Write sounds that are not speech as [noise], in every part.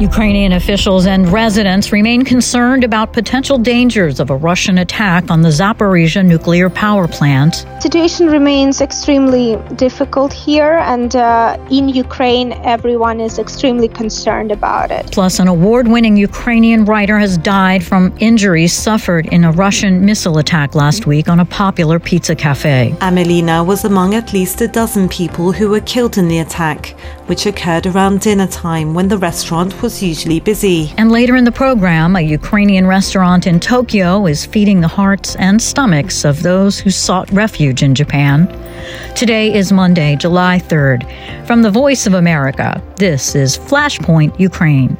Ukrainian officials and residents remain concerned about potential dangers of a Russian attack on the Zaporizhzhia nuclear power plant. Situation remains extremely difficult here, and uh, in Ukraine, everyone is extremely concerned about it. Plus, an award winning Ukrainian writer has died from injuries suffered in a Russian missile attack last week on a popular pizza cafe. Amelina was among at least a dozen people who were killed in the attack, which occurred around dinner time when the restaurant was usually busy. And later in the program, a Ukrainian restaurant in Tokyo is feeding the hearts and stomachs of those who sought refuge in Japan. Today is Monday, July 3rd. From the Voice of America, this is Flashpoint Ukraine.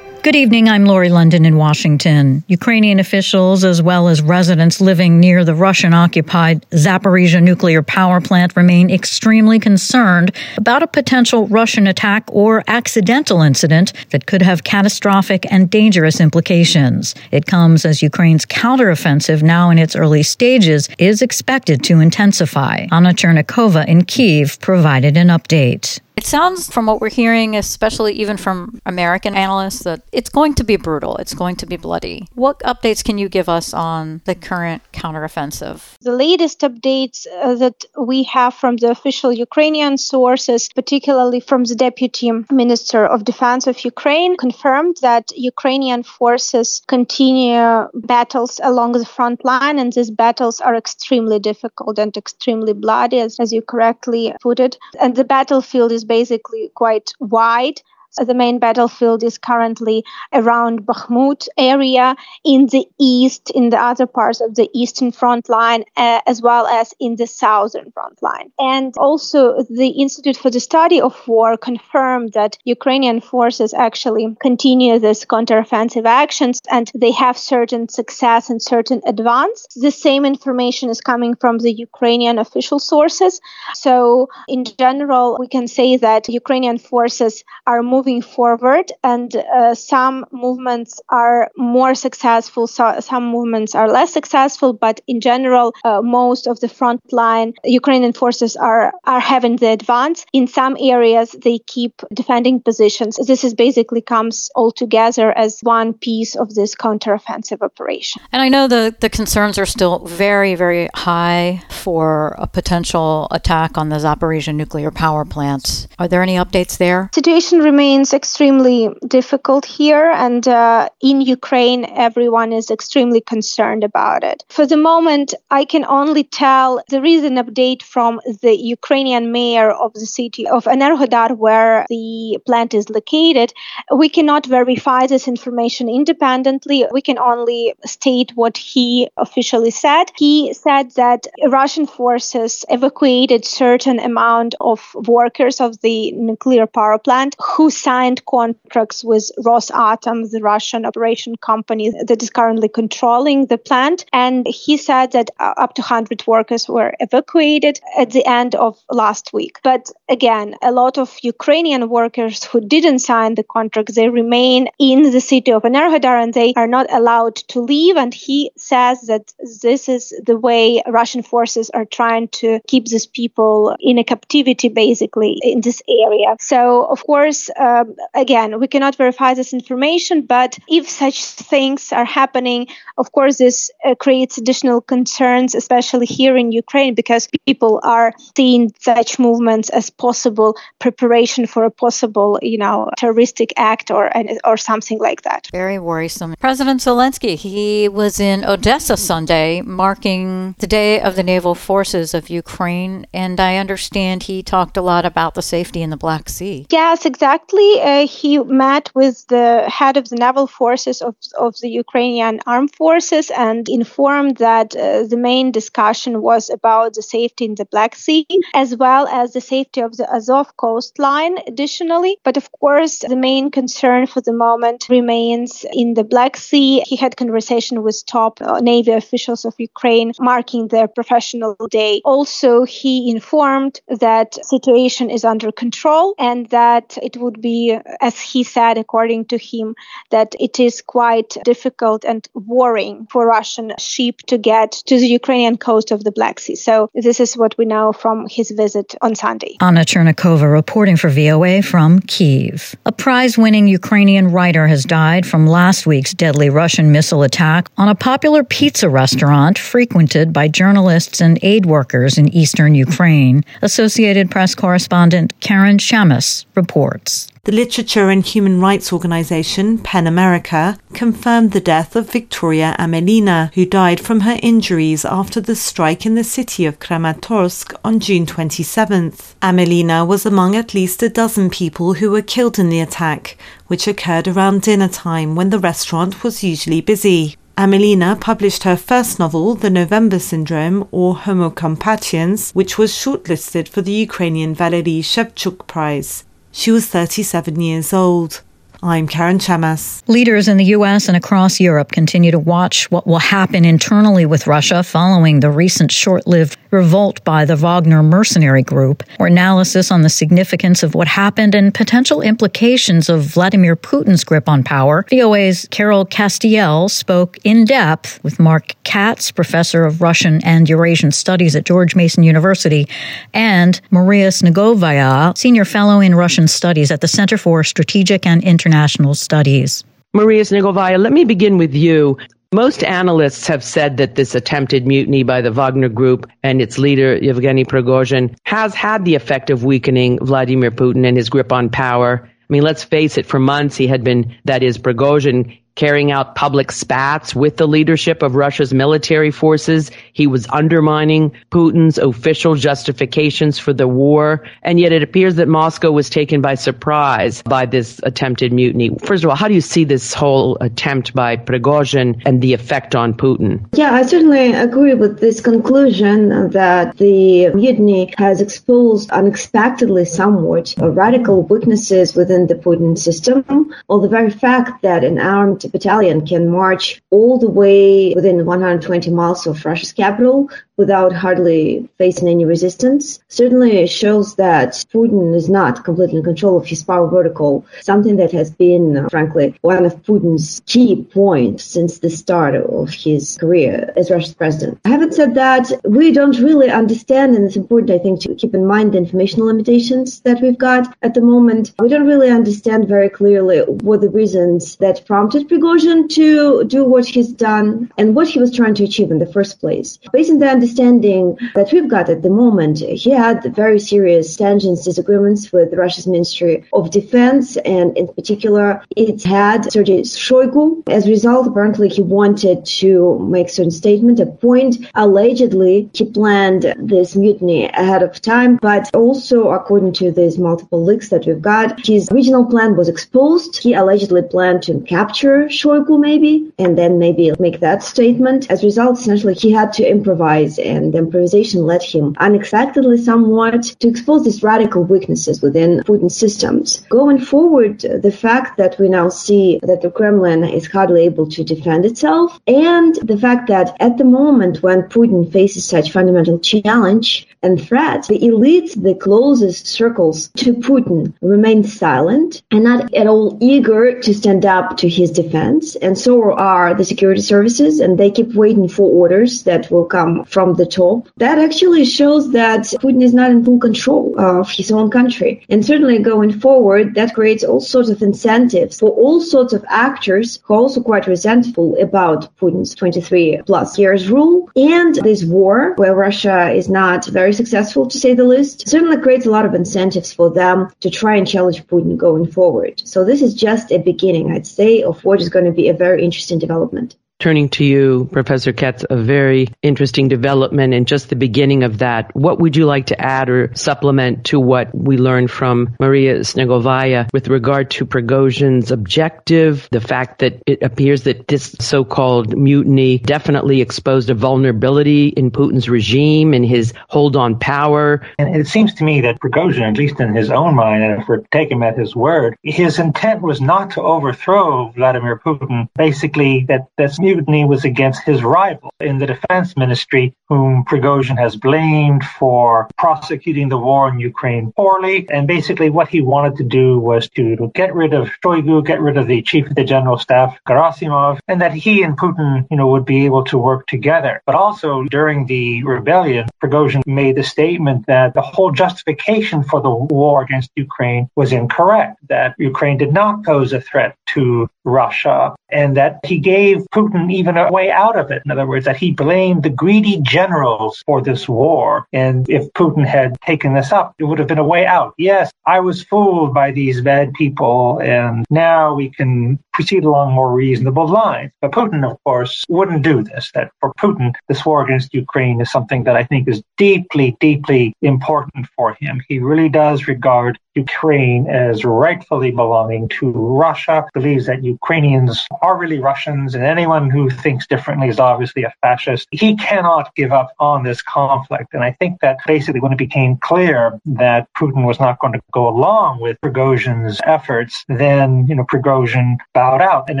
Good evening. I'm Lori London in Washington. Ukrainian officials, as well as residents living near the Russian occupied Zaporizhzhia nuclear power plant, remain extremely concerned about a potential Russian attack or accidental incident that could have catastrophic and dangerous implications. It comes as Ukraine's counteroffensive, now in its early stages, is expected to intensify. Anna Chernikova in Kiev provided an update. It sounds from what we're hearing, especially even from American analysts, that it's going to be brutal. It's going to be bloody. What updates can you give us on the current counteroffensive? The latest updates uh, that we have from the official Ukrainian sources, particularly from the Deputy Minister of Defense of Ukraine, confirmed that Ukrainian forces continue battles along the front line, and these battles are extremely difficult and extremely bloody, as, as you correctly put it. And the battlefield is basically quite wide the main battlefield is currently around Bakhmut area in the east, in the other parts of the eastern front line, uh, as well as in the southern front line. And also, the Institute for the Study of War confirmed that Ukrainian forces actually continue this counteroffensive actions and they have certain success and certain advance. The same information is coming from the Ukrainian official sources. So, in general, we can say that Ukrainian forces are moving moving forward, and uh, some movements are more successful, so some movements are less successful. But in general, uh, most of the frontline Ukrainian forces are are having the advance. In some areas, they keep defending positions. This is basically comes all together as one piece of this counteroffensive operation. And I know the the concerns are still very very high for a potential attack on the Zaporizhzhia nuclear power plants. Are there any updates there? Situation remains remains extremely difficult here, and uh, in Ukraine, everyone is extremely concerned about it. For the moment, I can only tell there is an update from the Ukrainian mayor of the city of Enerhodar, where the plant is located. We cannot verify this information independently. We can only state what he officially said. He said that Russian forces evacuated certain amount of workers of the nuclear power plant who signed contracts with Rosatom, the Russian operation company that is currently controlling the plant. And he said that uh, up to 100 workers were evacuated at the end of last week. But again, a lot of Ukrainian workers who didn't sign the contract, they remain in the city of Enerhodar and they are not allowed to leave. And he says that this is the way Russian forces are trying to keep these people in a captivity, basically, in this area. So, of course, uh, um, again, we cannot verify this information, but if such things are happening, of course, this uh, creates additional concerns, especially here in Ukraine, because people are seeing such movements as possible preparation for a possible, you know, terroristic act or or something like that. Very worrisome. President Zelensky, he was in Odessa Sunday, marking the Day of the Naval Forces of Ukraine, and I understand he talked a lot about the safety in the Black Sea. Yes, exactly uh, he met with the head of the naval forces of, of the Ukrainian armed forces and informed that uh, the main discussion was about the safety in the Black Sea as well as the safety of the Azov coastline additionally. But of course, the main concern for the moment remains in the Black Sea. He had conversation with top uh, Navy officials of Ukraine marking their professional day. Also, he informed that situation is under control and that it would be, as he said, according to him, that it is quite difficult and worrying for Russian ship to get to the Ukrainian coast of the Black Sea. So this is what we know from his visit on Sunday. Anna Chernikova reporting for VOA from Kiev. A prize-winning Ukrainian writer has died from last week's deadly Russian missile attack on a popular pizza restaurant frequented by journalists and aid workers in eastern Ukraine. Associated Press correspondent Karen Chammas reports. The literature and human rights organization PEN America confirmed the death of Victoria Amelina, who died from her injuries after the strike in the city of Kramatorsk on June 27th. Amelina was among at least a dozen people who were killed in the attack, which occurred around dinner time when the restaurant was usually busy. Amelina published her first novel, The November Syndrome, or Homo Compatiens, which was shortlisted for the Ukrainian Valery Shevchuk Prize. She was 37 years old. I'm Karen Chammas. Leaders in the U.S. and across Europe continue to watch what will happen internally with Russia following the recent short lived revolt by the Wagner mercenary group, or analysis on the significance of what happened and potential implications of Vladimir Putin's grip on power. VOA's Carol Castiel spoke in depth with Mark Katz, professor of Russian and Eurasian studies at George Mason University, and Maria Snegovaya, senior fellow in Russian studies at the Center for Strategic and International Studies. Maria Snegovaya, let me begin with you. Most analysts have said that this attempted mutiny by the Wagner Group and its leader, Yevgeny Prigozhin, has had the effect of weakening Vladimir Putin and his grip on power. I mean, let's face it, for months he had been, that is, Prigozhin carrying out public spats with the leadership of Russia's military forces. He was undermining Putin's official justifications for the war. And yet it appears that Moscow was taken by surprise by this attempted mutiny. First of all, how do you see this whole attempt by Prigozhin and the effect on Putin? Yeah, I certainly agree with this conclusion that the mutiny has exposed unexpectedly somewhat radical weaknesses within the Putin system, or the very fact that an armed battalion can march all the way within 120 miles of Russia's capital without hardly facing any resistance certainly shows that Putin is not completely in control of his power vertical, something that has been, uh, frankly, one of Putin's key points since the start of his career as Russia's president. Having said that, we don't really understand, and it's important, I think, to keep in mind the informational limitations that we've got at the moment. We don't really understand very clearly what the reasons that prompted Prigozhin to do what he's done and what he was trying to achieve in the first place. Based on that understanding that we've got at the moment, he had very serious tensions, disagreements with Russia's Ministry of Defense, and in particular, it had Sergei Shoigu. As a result, apparently, he wanted to make certain statement, a point. Allegedly, he planned this mutiny ahead of time, but also, according to these multiple leaks that we've got, his original plan was exposed. He allegedly planned to capture Shoigu, maybe, and then maybe make that statement. As a result, essentially, he had to improvise and improvisation led him unexpectedly somewhat to expose these radical weaknesses within Putin's systems. Going forward, the fact that we now see that the Kremlin is hardly able to defend itself and the fact that at the moment when Putin faces such fundamental challenge and threat, the elites, the closest circles to Putin remain silent and not at all eager to stand up to his defense. And so are the security services and they keep waiting for orders that will come from from the top, that actually shows that Putin is not in full control of his own country. And certainly going forward, that creates all sorts of incentives for all sorts of actors who are also quite resentful about Putin's 23 plus years rule and this war where Russia is not very successful to say the least certainly creates a lot of incentives for them to try and challenge Putin going forward. So this is just a beginning, I'd say, of what is going to be a very interesting development. Turning to you, Professor Katz, a very interesting development and just the beginning of that. What would you like to add or supplement to what we learned from Maria Snegovaya with regard to Prigozhin's objective, the fact that it appears that this so-called mutiny definitely exposed a vulnerability in Putin's regime and his hold on power? And it seems to me that Prigozhin, at least in his own mind, and if we take him at his word, his intent was not to overthrow Vladimir Putin. Basically, that that's mutiny was against his rival in the defense ministry, whom Prigozhin has blamed for prosecuting the war in Ukraine poorly. And basically, what he wanted to do was to get rid of Shoigu, get rid of the chief of the general staff, Gerasimov, and that he and Putin, you know, would be able to work together. But also during the rebellion, Prigozhin made the statement that the whole justification for the war against Ukraine was incorrect, that Ukraine did not pose a threat to Russia, and that he gave Putin even a way out of it. In other words, that he blamed the greedy generals for this war. And if Putin had taken this up, it would have been a way out. Yes, I was fooled by these bad people, and now we can proceed along more reasonable lines. But Putin, of course, wouldn't do this. That for Putin, this war against Ukraine is something that I think is deeply, deeply important for him. He really does regard Ukraine as rightfully belonging to Russia, believes that Ukrainians are really Russians, and anyone who thinks differently is obviously a fascist. He cannot give up on this conflict. And I think that basically when it became clear that Putin was not going to go along with Prigozhin's efforts, then, you know, Prigozhin bowed out. And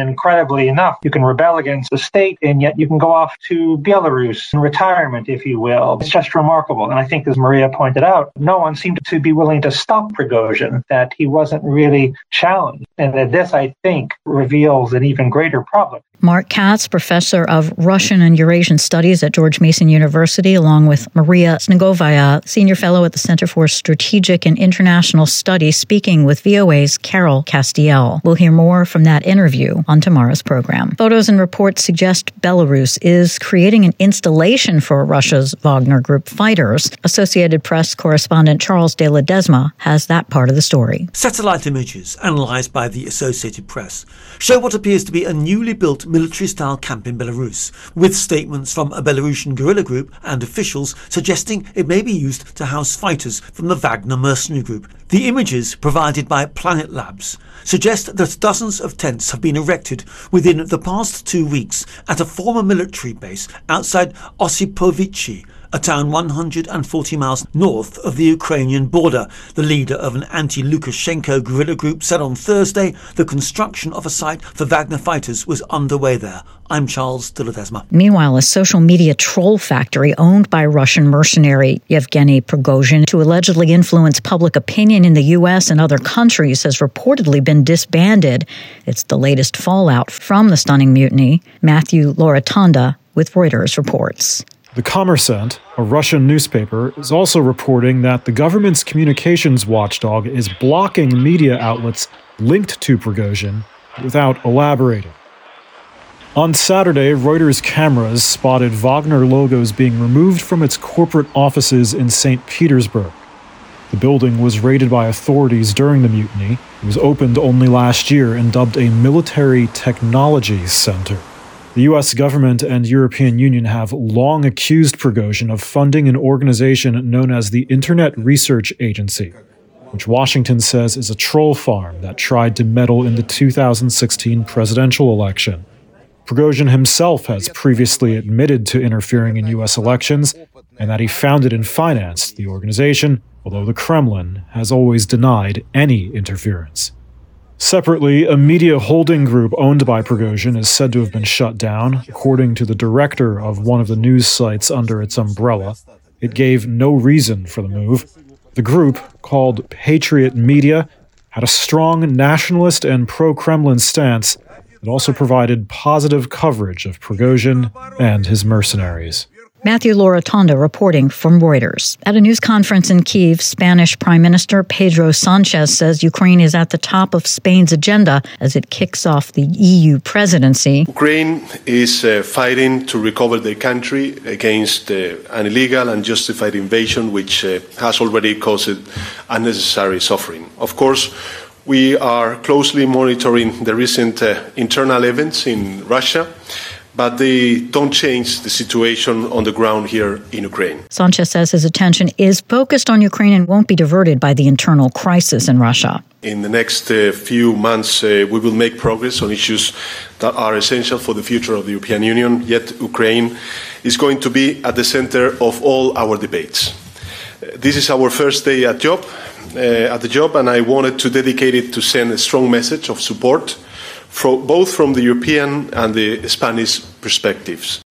incredibly enough, you can rebel against the state and yet you can go off to Belarus in retirement, if you will. It's just remarkable. And I think, as Maria pointed out, no one seemed to be willing to stop Prigozhin, that he wasn't really challenged. And that this, I think, reveals an even greater problem. Mark Katz, professor of Russian and Eurasian Studies at George Mason University, along with Maria Snegovaya, senior fellow at the Center for Strategic and International Studies, speaking with VOA's Carol Castiel. We'll hear more from that interview on tomorrow's program. Photos and reports suggest Belarus is creating an installation for Russia's Wagner Group fighters. Associated Press correspondent Charles de Ledesma has that part of the story. Satellite images analyzed by the Associated Press show what appears to be a newly built military style camp in Belarus, with statements from a Belarusian guerrilla group and officials suggesting it may be used to house fighters from the Wagner mercenary group. The images provided by Planet Labs suggest that dozens of tents have been erected within the past two weeks at a former military base outside Osipovichi, a town 140 miles north of the Ukrainian border. The leader of an anti Lukashenko guerrilla group said on Thursday the construction of a site for Wagner fighters was underway there. I'm Charles de Ledesma. Meanwhile, a social media troll factory owned by Russian mercenary Yevgeny Prigozhin to allegedly influence public opinion in the U.S. and other countries has reportedly been disbanded. It's the latest fallout from the stunning mutiny. Matthew Larotonda with Reuters reports. The Kommersant, a Russian newspaper, is also reporting that the government's communications watchdog is blocking media outlets linked to Prigozhin without elaborating. On Saturday, Reuters cameras spotted Wagner logos being removed from its corporate offices in St. Petersburg. The building was raided by authorities during the mutiny. It was opened only last year and dubbed a military technology center. The US government and European Union have long accused Prigozhin of funding an organization known as the Internet Research Agency, which Washington says is a troll farm that tried to meddle in the 2016 presidential election. Prigozhin himself has previously admitted to interfering in US elections and that he founded and financed the organization, although the Kremlin has always denied any interference. Separately, a media holding group owned by Prigozhin is said to have been shut down, according to the director of one of the news sites under its umbrella. It gave no reason for the move. The group, called Patriot Media, had a strong nationalist and pro Kremlin stance that also provided positive coverage of Prigozhin and his mercenaries. Matthew Larotonda reporting from Reuters. At a news conference in Kiev, Spanish Prime Minister Pedro Sanchez says Ukraine is at the top of Spain's agenda as it kicks off the EU presidency. Ukraine is uh, fighting to recover the country against uh, an illegal and justified invasion which uh, has already caused unnecessary suffering. Of course, we are closely monitoring the recent uh, internal events in Russia but they don't change the situation on the ground here in Ukraine. Sanchez says his attention is focused on Ukraine and won't be diverted by the internal crisis in Russia. In the next uh, few months, uh, we will make progress on issues that are essential for the future of the European Union, yet, Ukraine is going to be at the center of all our debates. Uh, this is our first day at job, uh, at the job, and I wanted to dedicate it to send a strong message of support both from the European and the Spanish perspectives.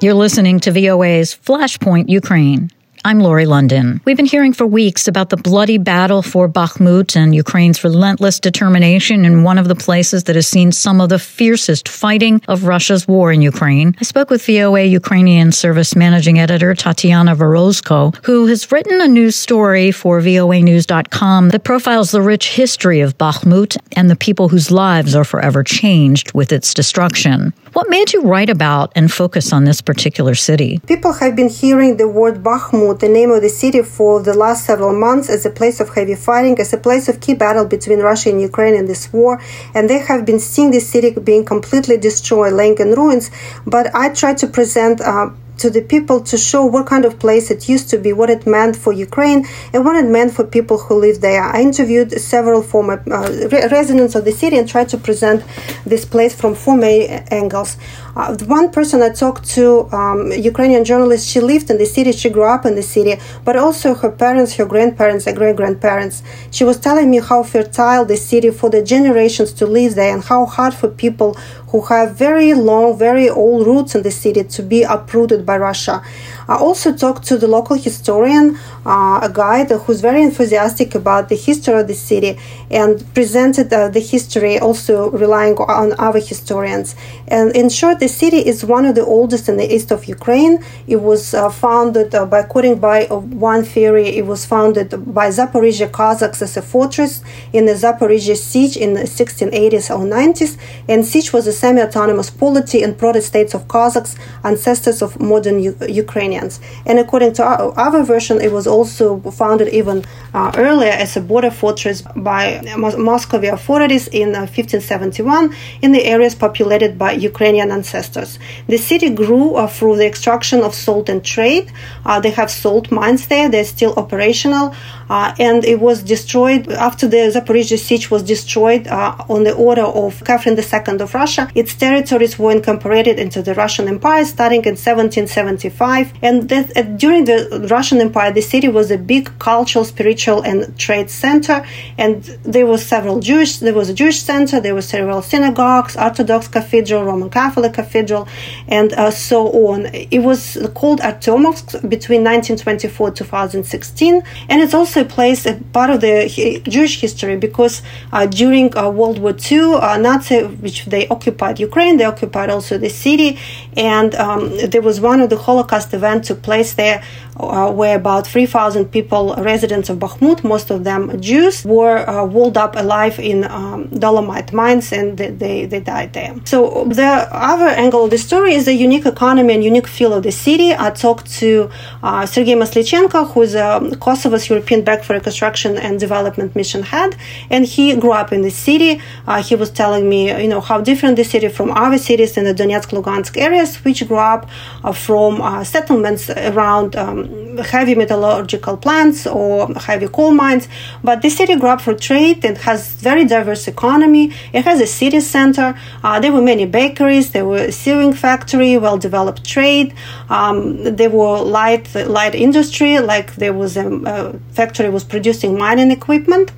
You're listening to VOA's Flashpoint Ukraine. I'm Lori London. We've been hearing for weeks about the bloody battle for Bakhmut and Ukraine's relentless determination in one of the places that has seen some of the fiercest fighting of Russia's war in Ukraine. I spoke with VOA Ukrainian Service Managing Editor Tatiana Vorozhko, who has written a news story for voanews.com that profiles the rich history of Bakhmut and the people whose lives are forever changed with its destruction. What made you write about and focus on this particular city? People have been hearing the word Bakhmut, the name of the city, for the last several months as a place of heavy fighting, as a place of key battle between Russia and Ukraine in this war. And they have been seeing the city being completely destroyed, laying in ruins. But I tried to present uh, to the people to show what kind of place it used to be, what it meant for Ukraine, and what it meant for people who live there. I interviewed several former uh, re- residents of the city and tried to present this place from four main angles. Uh, one person I talked to, um, Ukrainian journalist, she lived in the city, she grew up in the city, but also her parents, her grandparents, and great grandparents. She was telling me how fertile the city for the generations to live there and how hard for people who have very long, very old roots in the city to be uprooted by Russia. I also talked to the local historian, uh, a guide who's very enthusiastic about the history of the city and presented uh, the history also relying on other historians. And in short, the city is one of the oldest in the east of Ukraine. It was uh, founded, uh, by according by uh, one theory, it was founded by Zaporizhzhia Cossacks as a fortress in the Zaporizhzhia Sich in the 1680s or 90s. And Sich was a semi-autonomous polity in proto states of Cossacks, ancestors of modern U- Ukrainians. And according to our, our, version, it was also founded even uh, earlier as a border fortress by Muscovy authorities in 1571 in the areas populated by Ukrainian ancestors ancestors. The city grew uh, through the extraction of salt and trade. Uh, they have salt mines there, they're still operational, and it was destroyed after the Zaporizhzhia Sich was destroyed uh, on the order of Catherine II of Russia. Its territories were incorporated into the Russian Empire starting in 1775, and that, uh, during the Russian Empire, the city was a big cultural, spiritual, and trade center, and there was several Jewish. There was a Jewish center, there were several synagogues, Orthodox cathedral, Roman Catholic Cathedral, and uh, so on. It was called Artemovsk between 1924 2016, and it's also a place, a part of the Jewish history, because uh, during uh, World War II, uh, Nazi, which they occupied Ukraine, they occupied also the city, and um, there was one of the Holocaust events took place there, uh, where about 3,000 people, residents of Bakhmut, most of them Jews, were uh, walled up alive in um, dolomite mines, and they, they, they died there. So the other other angle of the story is the unique economy and unique feel of the city. I talked to uh, Sergei Maslichenko, who is a Kosovo's European Bank for Reconstruction and Development mission had. and he grew up in the city. Uh, he was telling me, you know, how different the city from other cities in the Donetsk, Lugansk areas, which grew up uh, from uh, settlements around um, heavy metallurgical plants or heavy coal mines. But the city grew up for trade and has very diverse economy. It has a city center. Uh, there were many bakeries. There were sewing factory, well developed trade. Um, there were light light industry, like there was a, a factory was producing mining equipment.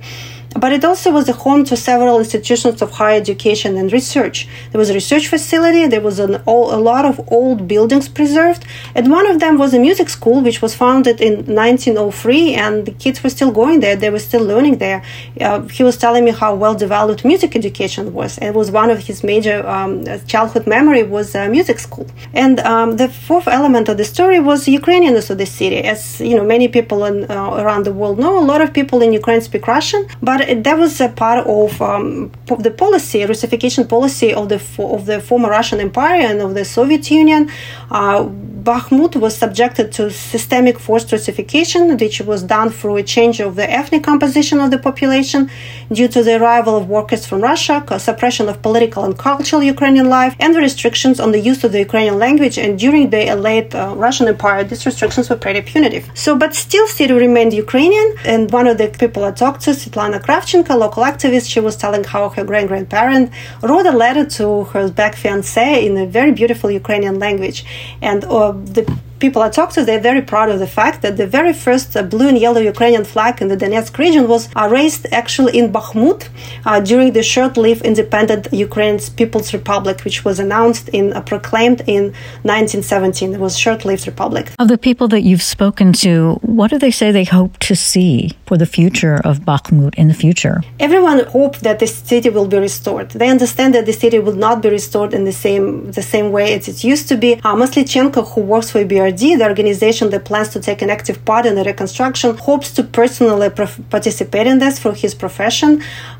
But it also was a home to several institutions of higher education and research. There was a research facility, there was an, a lot of old buildings preserved, and one of them was a music school which was founded in 1903, and the kids were still going there, they were still learning there. Uh, he was telling me how well developed music education was. It was one of his major um, childhood memory was a music school. And um, the fourth element of the story was Ukrainianness of the city. As you know, many people in, uh, around the world know, a lot of people in Ukraine speak Russian, but that was a part of um, the policy, Russification policy of the of the former Russian Empire and of the Soviet Union. Uh, Bakhmut was subjected to systemic forced Russification, which was done through a change of the ethnic composition of the population due to the arrival of workers from Russia, suppression of political and cultural Ukrainian life, and the restrictions on the use of the Ukrainian language. And during the late uh, Russian Empire, these restrictions were pretty punitive. So, but still, city remained Ukrainian. And one of the people I talked to, Svetlana Kravchenko, local activist, she was telling how her great grandparent wrote a letter to her back fiance in a very beautiful Ukrainian language. And uh, the people I talked to, they're very proud of the fact that the very first uh, blue and yellow Ukrainian flag in the Donetsk region was raised actually in Bakhmut uh, during the short-lived independent Ukrainian People's Republic, which was announced in uh, proclaimed in 1917. It was short-lived republic. Of the people that you've spoken to, what do they say they hope to see for the future of Bakhmut in the future? Everyone hopes that the city will be restored. They understand that the city will not be restored in the same the same way as it used to be. Uh, Maslichenko, who works for BRD, the organization that plans to take an active part in the reconstruction, hopes to personally participate in this for his profession.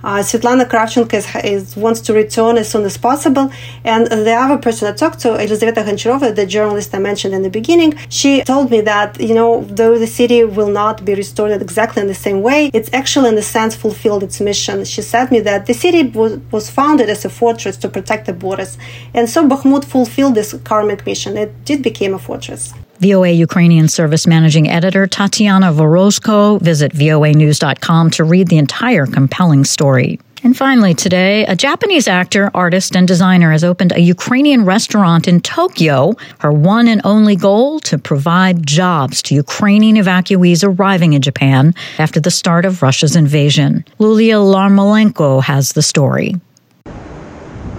Uh, Svetlana Kravchenko is, is, wants to return as soon as possible. And the other person I talked to, Elizaveta Goncharova, the journalist I mentioned in the beginning, she told me that, you know, though the city will not be restored exactly in the same way, it's actually in a sense fulfilled its mission. She said me that the city was, was founded as a fortress to protect the borders. And so Bakhmut fulfilled this karmic mission. It did become a fortress. VOA Ukrainian Service Managing Editor Tatiana Vorozhko. Visit voanews.com to read the entire compelling story. And finally, today, a Japanese actor, artist, and designer has opened a Ukrainian restaurant in Tokyo. Her one and only goal to provide jobs to Ukrainian evacuees arriving in Japan after the start of Russia's invasion. Yulia Yarmolenko has the story.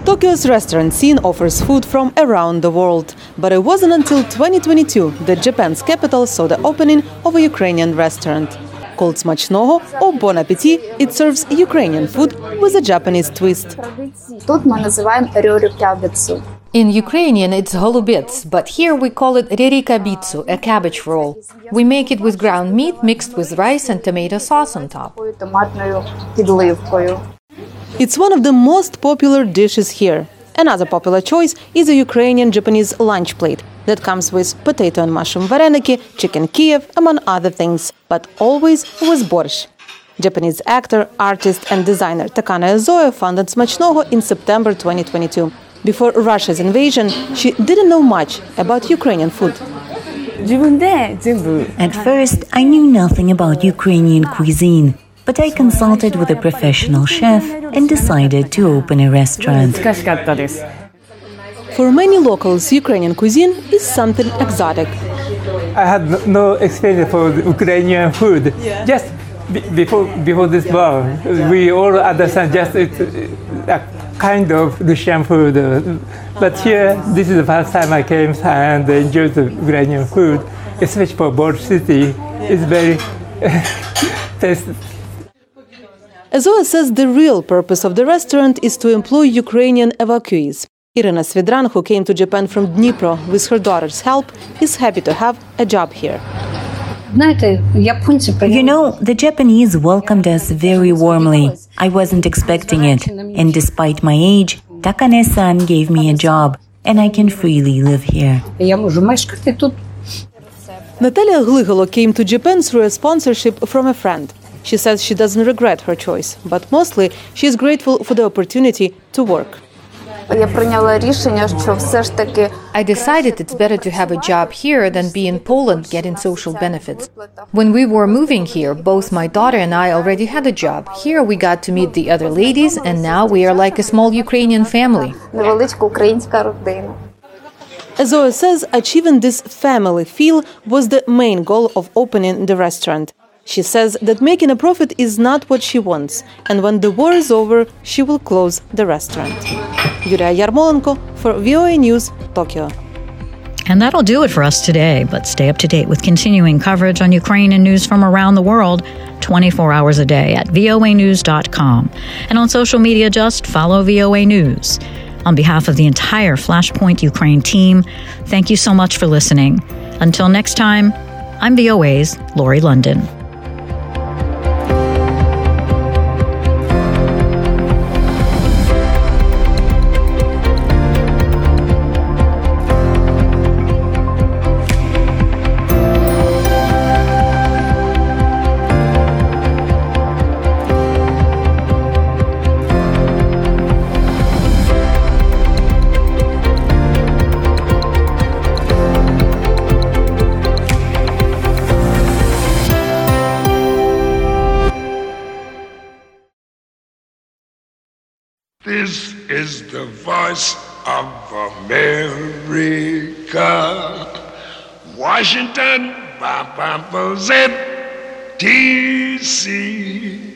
Tokyo's restaurant scene offers food from around the world, but it wasn't until 2022 that Japan's capital saw the opening of a Ukrainian restaurant. Called Smacznogo or Bon Appetit, it serves Ukrainian food with a Japanese twist. In Ukrainian, it's holubets, but here we call it rerikabitsu, a cabbage roll. We make it with ground meat mixed with rice and tomato sauce on top. It's one of the most popular dishes here. Another popular choice is a Ukrainian Japanese lunch plate that comes with potato and mushroom vareniki, chicken Kiev, among other things, but always with borscht. Japanese actor, artist, and designer Takane Ezoe founded Smacznogo in September 2022. Before Russia's invasion, she didn't know much about Ukrainian food. At first, I knew nothing about Ukrainian cuisine but I consulted with a professional chef and decided to open a restaurant. For many locals, Ukrainian cuisine is something exotic. I had no experience for Ukrainian food. Yeah. Just before before this war, we all understand just it's uh, a kind of Russian food. But here, this is the first time I came and enjoyed the Ukrainian food, especially for Borscht City. It's very [laughs] tasty Ezoe says the real purpose of the restaurant is to employ Ukrainian evacuees. Irina Svidran, who came to Japan from Dnipro with her daughter's help, is happy to have a job here. You know, the Japanese welcomed us very warmly. I wasn't expecting it. And despite my age, Takane san gave me a job, and I can freely live here. Natalia Glygalo came to Japan through a sponsorship from a friend. She says she doesn't regret her choice, but mostly she is grateful for the opportunity to work. I decided it's better to have a job here than be in Poland getting social benefits. When we were moving here, both my daughter and I already had a job. Here we got to meet the other ladies, and now we are like a small Ukrainian family. Ezoe says achieving this family feel was the main goal of opening the restaurant. She says that making a profit is not what she wants, and when the war is over, she will close the restaurant. Yulia Yarmolenko for VOA News, Tokyo. And that'll do it for us today, but stay up to date with continuing coverage on Ukraine and news from around the world 24 hours a day at voanews.com. And on social media, just follow VOA News. On behalf of the entire Flashpoint Ukraine team, thank you so much for listening. Until next time, I'm VOA's Lori London. This is the voice of America. Washington, bam, bam, Z, T, C.